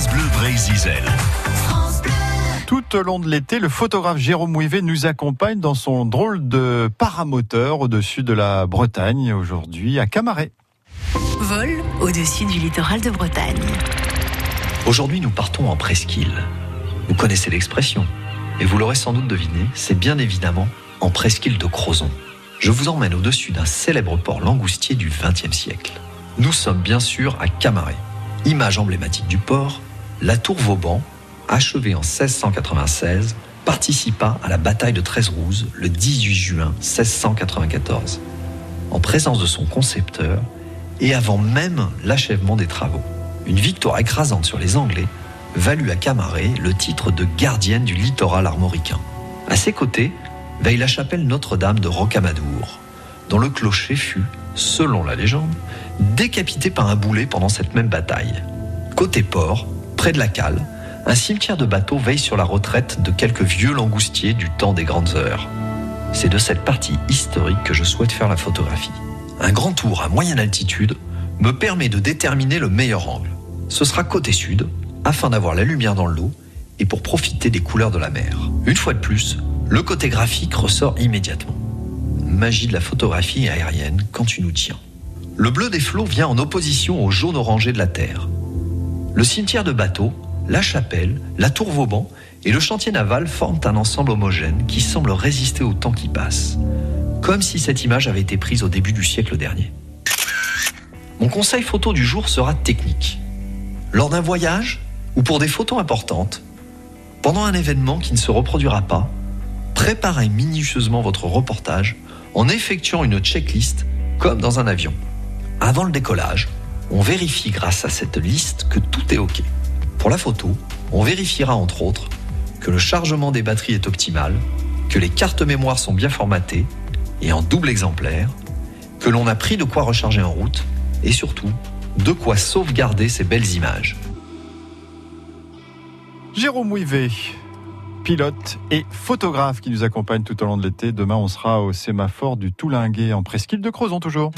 France Bleu Brésil. Tout au long de l'été, le photographe Jérôme Ouivet nous accompagne dans son drôle de paramoteur au-dessus de la Bretagne, aujourd'hui à Camaret. Vol au-dessus du littoral de Bretagne. Aujourd'hui, nous partons en presqu'île. Vous connaissez l'expression, et vous l'aurez sans doute deviné, c'est bien évidemment en presqu'île de Crozon. Je vous emmène au-dessus d'un célèbre port langoustier du XXe siècle. Nous sommes bien sûr à Camaret. Image emblématique du port, la tour Vauban, achevée en 1696, participa à la bataille de Treize-Rouze le 18 juin 1694, en présence de son concepteur et avant même l'achèvement des travaux. Une victoire écrasante sur les Anglais valut à Camaret le titre de gardienne du littoral armoricain. À ses côtés veille la chapelle Notre-Dame de Rocamadour, dont le clocher fut, selon la légende, décapité par un boulet pendant cette même bataille. Côté port, près de la cale, un cimetière de bateaux veille sur la retraite de quelques vieux langoustiers du temps des grandes heures. C'est de cette partie historique que je souhaite faire la photographie. Un grand tour à moyenne altitude me permet de déterminer le meilleur angle. Ce sera côté sud, afin d'avoir la lumière dans l'eau et pour profiter des couleurs de la mer. Une fois de plus, le côté graphique ressort immédiatement. Magie de la photographie aérienne quand tu nous tiens. Le bleu des flots vient en opposition au jaune orangé de la terre. Le cimetière de bateaux, la chapelle, la tour Vauban et le chantier naval forment un ensemble homogène qui semble résister au temps qui passe, comme si cette image avait été prise au début du siècle dernier. Mon conseil photo du jour sera technique. Lors d'un voyage ou pour des photos importantes, pendant un événement qui ne se reproduira pas, préparez minutieusement votre reportage en effectuant une checklist comme dans un avion. Avant le décollage, on vérifie grâce à cette liste que tout est OK. Pour la photo, on vérifiera entre autres que le chargement des batteries est optimal, que les cartes mémoire sont bien formatées et en double exemplaire, que l'on a pris de quoi recharger en route et surtout de quoi sauvegarder ces belles images. Jérôme Ouivet, pilote et photographe qui nous accompagne tout au long de l'été. Demain, on sera au sémaphore du Toulinguet en presqu'île de Crozon toujours.